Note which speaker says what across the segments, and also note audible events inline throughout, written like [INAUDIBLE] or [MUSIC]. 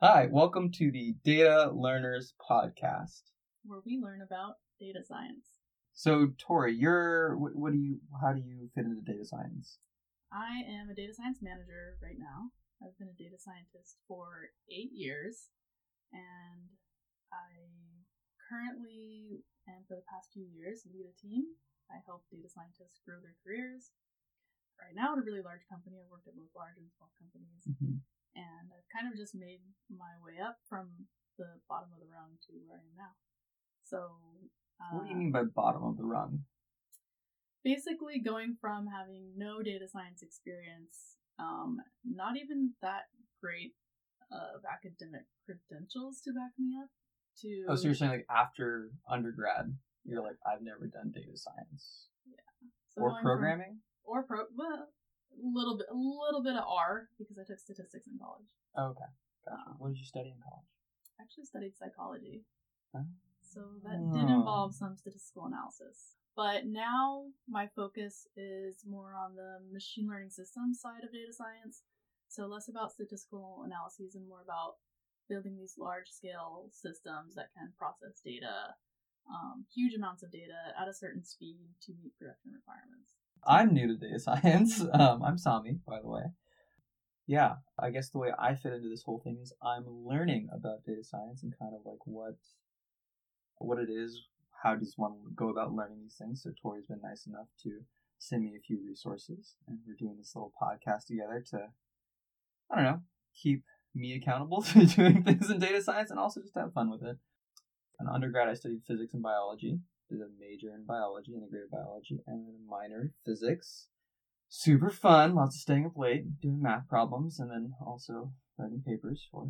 Speaker 1: Hi, welcome to the Data Learners Podcast.
Speaker 2: where we learn about data science.
Speaker 1: So, Tori, you're what, what do you? How do you fit into data science?
Speaker 2: I am a data science manager right now. I've been a data scientist for eight years, and I currently and for the past few years lead a team. I help data scientists grow their careers. Right now, at a really large company, I've worked at both large and small companies,
Speaker 1: Mhm.
Speaker 2: and I've kind of just made my way up from the bottom of the rung to where I am now. So, uh,
Speaker 1: What do you mean by bottom of the rung?
Speaker 2: basically going from having no data science experience, um, not even that great of academic credentials to back me up, to
Speaker 1: Oh, so you're saying like after undergrad, you're like I've never done data science
Speaker 2: so
Speaker 1: or programming.
Speaker 2: Or pro, well, a little bit, a little bit of R because I took statistics in college.
Speaker 1: Oh, okay, gotcha.
Speaker 2: Um,
Speaker 1: what did you study in college?
Speaker 2: I actually studied psychology,
Speaker 1: Oh.
Speaker 2: so that did
Speaker 1: Oh.
Speaker 2: involve some statistical analysis. But now my focus is more on the machine learning systems side of data science. So less about statistical analyses and more about building these large scale systems that can process data, um, huge amounts of data at a certain speed to meet production requirements.
Speaker 1: I'm new to data [LAUGHS] science. Um, I'm Sami, by the way. Yeah, I guess the way I fit into this whole thing is I'm learning about data science and kind of like what what it is. How does one go about learning these things? So Tori's been nice enough to send me a few resources, and we're doing this little podcast together to, I don't know, keep me accountable [LAUGHS] to doing things in data science and also just have fun with it. In undergrad, I studied physics and biology did a major in biology, integrated biology, and then a minor in physics. Super fun, lots of staying up late, doing math problems, and then also writing papers for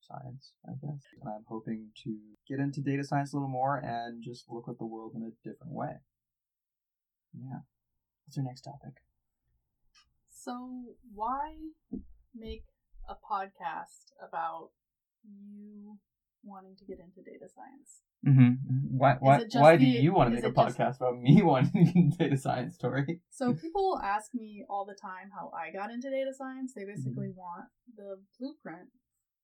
Speaker 1: science, I guess. And I'm hoping to get into data science a little more and just look at the world in a different way. Yeah. What's our next topic?
Speaker 2: So why make a podcast about you wanting to get into data science?
Speaker 1: Mm-hmm. Why, why,
Speaker 2: just
Speaker 1: why do you want to make a
Speaker 2: it just-
Speaker 1: podcast about me [LAUGHS] wanting to data science, Tori?
Speaker 2: So people ask me all the time how I got into data science. They basically
Speaker 1: Mm-hmm.
Speaker 2: want the blueprint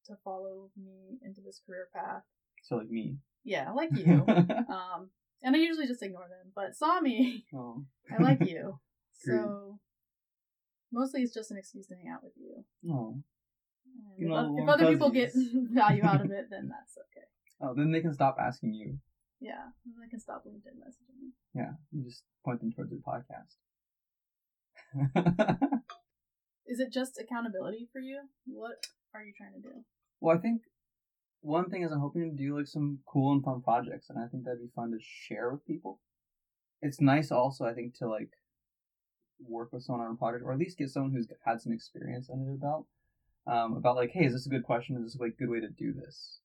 Speaker 2: to follow me into this career path.
Speaker 1: So, like me.
Speaker 2: Yeah, like [LAUGHS] you. um, and I usually just ignore them, but Sami,
Speaker 1: oh.
Speaker 2: I like you. [LAUGHS] So mostly it's just an excuse to hang out with you.
Speaker 1: Oh.
Speaker 2: And
Speaker 1: You
Speaker 2: if,
Speaker 1: know,
Speaker 2: if other people get [LAUGHS] value out of it, then that's okay.
Speaker 1: Oh, then they can stop asking you.
Speaker 2: Yeah, they can stop LinkedIn messaging me.
Speaker 1: Yeah, you just point them towards your podcast. [LAUGHS]
Speaker 2: Is it just accountability for you? What are you trying to do?
Speaker 1: well, I think one thing is I'm hoping to do like some cool and fun projects, and I think that'd be fun to share with people. It's nice also, I think, to like work with someone on a project, or at least get someone who's had some experience under their belt. Um, about like, hey, is this a good question? Is this like a good way to do this?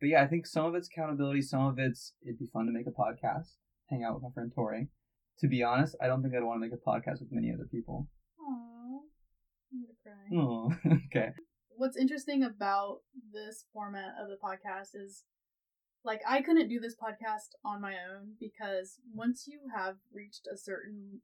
Speaker 1: But yeah, I think some of it's accountability, some of it's it'd be fun to make a podcast, hang out with my friend Tori. To be honest, I don't think I'd want to make a podcast with many other people.
Speaker 2: Aww, I'm gonna cry.
Speaker 1: Oh, [LAUGHS] okay.
Speaker 2: What's interesting about this format of the podcast is like I couldn't do this podcast on my own because once you have reached a certain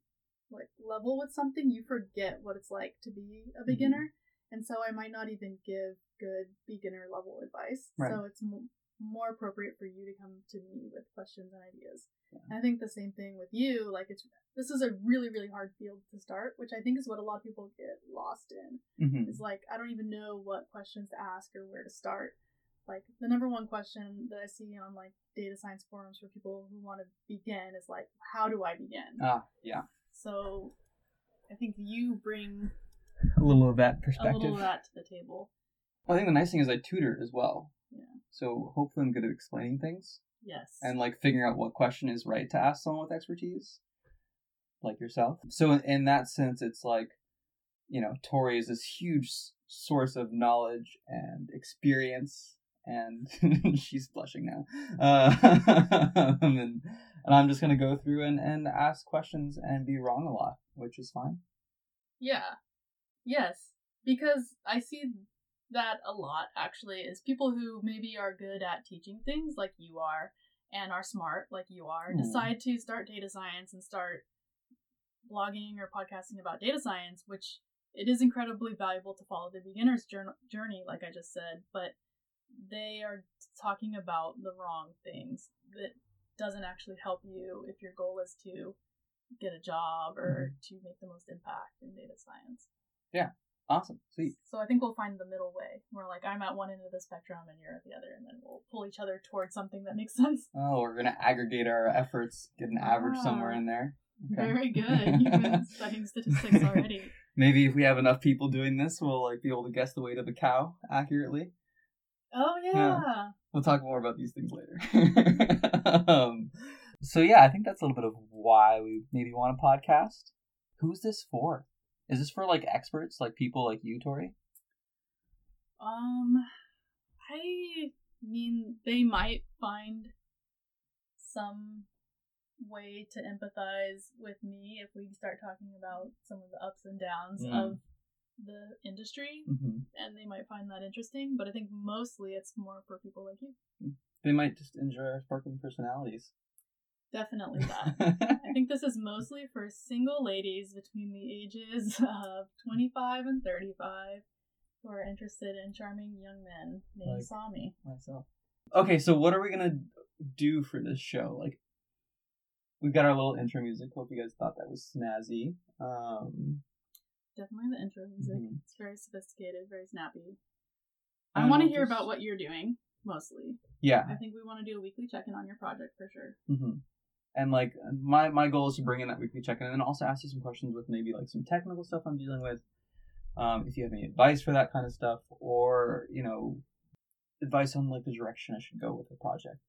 Speaker 2: like level with something, you forget what it's like to be a beginner, and so I might not even give good beginner level advice.
Speaker 1: Right.
Speaker 2: So it's m- more appropriate for you to come to me with questions and ideas.
Speaker 1: Yeah.
Speaker 2: And I think the same thing with you. Like it's this is a really really hard field to start, which I think is what a lot of people get lost in
Speaker 1: hmm
Speaker 2: is like I don't even know what questions to ask or where to start. Like the number one question that I see on like data science forums for people who want to begin is like, how do I begin?
Speaker 1: Ah, yeah.
Speaker 2: So I think you bring
Speaker 1: A little of that perspective.
Speaker 2: a
Speaker 1: perspective.
Speaker 2: little of that to the table.
Speaker 1: Well, I think the nice thing is I tutor as well.
Speaker 2: Yeah.
Speaker 1: So hopefully I'm good at explaining things
Speaker 2: Yes.
Speaker 1: and like figuring out what question is right to ask someone with expertise, like yourself. So in, in that sense, it's like, you know, Tori is this huge source of knowledge and experience, and [LAUGHS] she's blushing now. Uh, [LAUGHS] and, and I'm just gonna go through and, and ask questions and be wrong a lot, which is fine.
Speaker 2: Yeah. Yes. Because I see that a lot actually is people who maybe are good at teaching things like you are and are smart like you are
Speaker 1: Hmm.
Speaker 2: decide to start data science and start blogging or podcasting about data science, which it is incredibly valuable to follow the beginner's journey, like I just said, but they are talking about the wrong things that doesn't actually help you if your goal is to get a job or to make the most impact in data science.
Speaker 1: Awesome. Sweet.
Speaker 2: So I think we'll find the middle way We're like I'm at one end of the spectrum and you're at the other, and then we'll pull each other towards something that makes [LAUGHS] sense.
Speaker 1: Oh, we're gonna aggregate our efforts, get an average somewhere
Speaker 2: Ah.
Speaker 1: in there. Okay.
Speaker 2: Very good. You've been [LAUGHS] studying statistics already.
Speaker 1: Maybe if we have enough people doing this, we'll like be able to guess the weight of a cow accurately.
Speaker 2: Oh yeah.
Speaker 1: We'll talk more about these things later. [LAUGHS] um, so yeah, I think that's a little bit of why we maybe want a podcast. Who's this for? Is this for like experts, like people like you, Tori?
Speaker 2: Um, I mean, they might find some way to empathize with me if we start talking about some of the ups and downs
Speaker 1: Mm.
Speaker 2: of the industry,
Speaker 1: Mm-hmm.
Speaker 2: and they might find that interesting. But I think mostly it's more for people like you.
Speaker 1: They might just enjoy our sparkling personalities.
Speaker 2: Definitely [LAUGHS] that. I think this is mostly for single ladies between the ages [LAUGHS] of 25 and 35 who are interested in charming young men named
Speaker 1: Like-
Speaker 2: Sami.
Speaker 1: myself. Okay, so what are we gonna do for this show? Like, we've got our little intro music. Hope you guys thought that was snazzy. Um,
Speaker 2: Definitely the intro music.
Speaker 1: Mhm.
Speaker 2: It's very sophisticated, very snappy.
Speaker 1: and
Speaker 2: I want to hear
Speaker 1: just-
Speaker 2: about what you're doing, mostly.
Speaker 1: Yeah.
Speaker 2: I think we want to do a weekly check in on your project for sure.
Speaker 1: hmm And like my my goal is to bring in that weekly check in, and then also ask you some questions with maybe like some technical stuff I'm dealing with. Um, if you have any advice for that kind of stuff, or you know, advice on like the direction I should go with the project.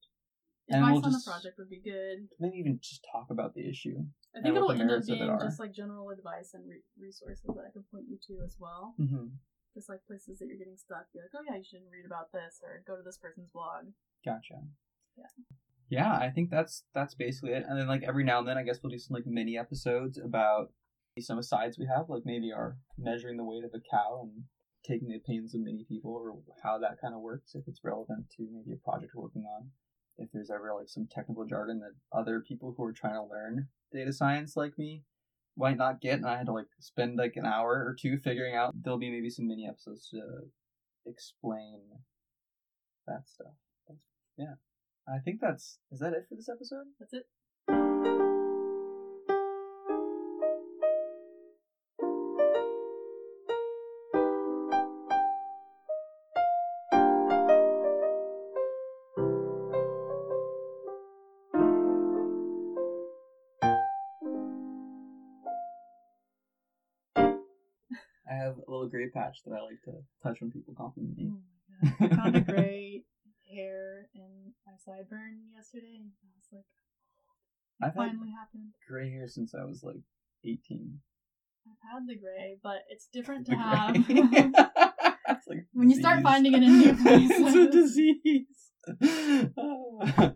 Speaker 1: And
Speaker 2: Advice
Speaker 1: we'll
Speaker 2: on
Speaker 1: just-
Speaker 2: the project would be good.
Speaker 1: Maybe even just talk about the issue.
Speaker 2: I think it'll end up
Speaker 1: merits of it
Speaker 2: being just like general advice and re- resources that I can point you to as well.
Speaker 1: Mm-hmm.
Speaker 2: Just like places that you're getting stuck. Be like, oh yeah, you should read about this or go to this person's blog.
Speaker 1: Gotcha.
Speaker 2: Yeah.
Speaker 1: Yeah, I think that's that's basically it. And then like every now and then I guess we'll do some like mini episodes about some asides we have, like maybe our measuring the weight of a cow and taking the opinions of many people or how that kind of works, if it's relevant to maybe a project we're working on. If there's ever like some technical jargon that other people who are trying to learn data science like me might not get and I had to like spend like an hour or two figuring out there'll be maybe some mini episodes to explain that stuff. Yeah. I think that's is that it for this episode?
Speaker 2: That's it.
Speaker 1: I have a little gray patch that I like to touch when people compliment me.
Speaker 2: Oh my god. I found a gray hair in my sideburn yesterday. and I was like,
Speaker 1: I've
Speaker 2: finally happened.
Speaker 1: gray hair since I was like 18.
Speaker 2: I've had the gray, but it's [LAUGHS] different to have. [LAUGHS]
Speaker 1: It's like
Speaker 2: When you start finding it in new places. [LAUGHS]
Speaker 1: it's a disease. Ah.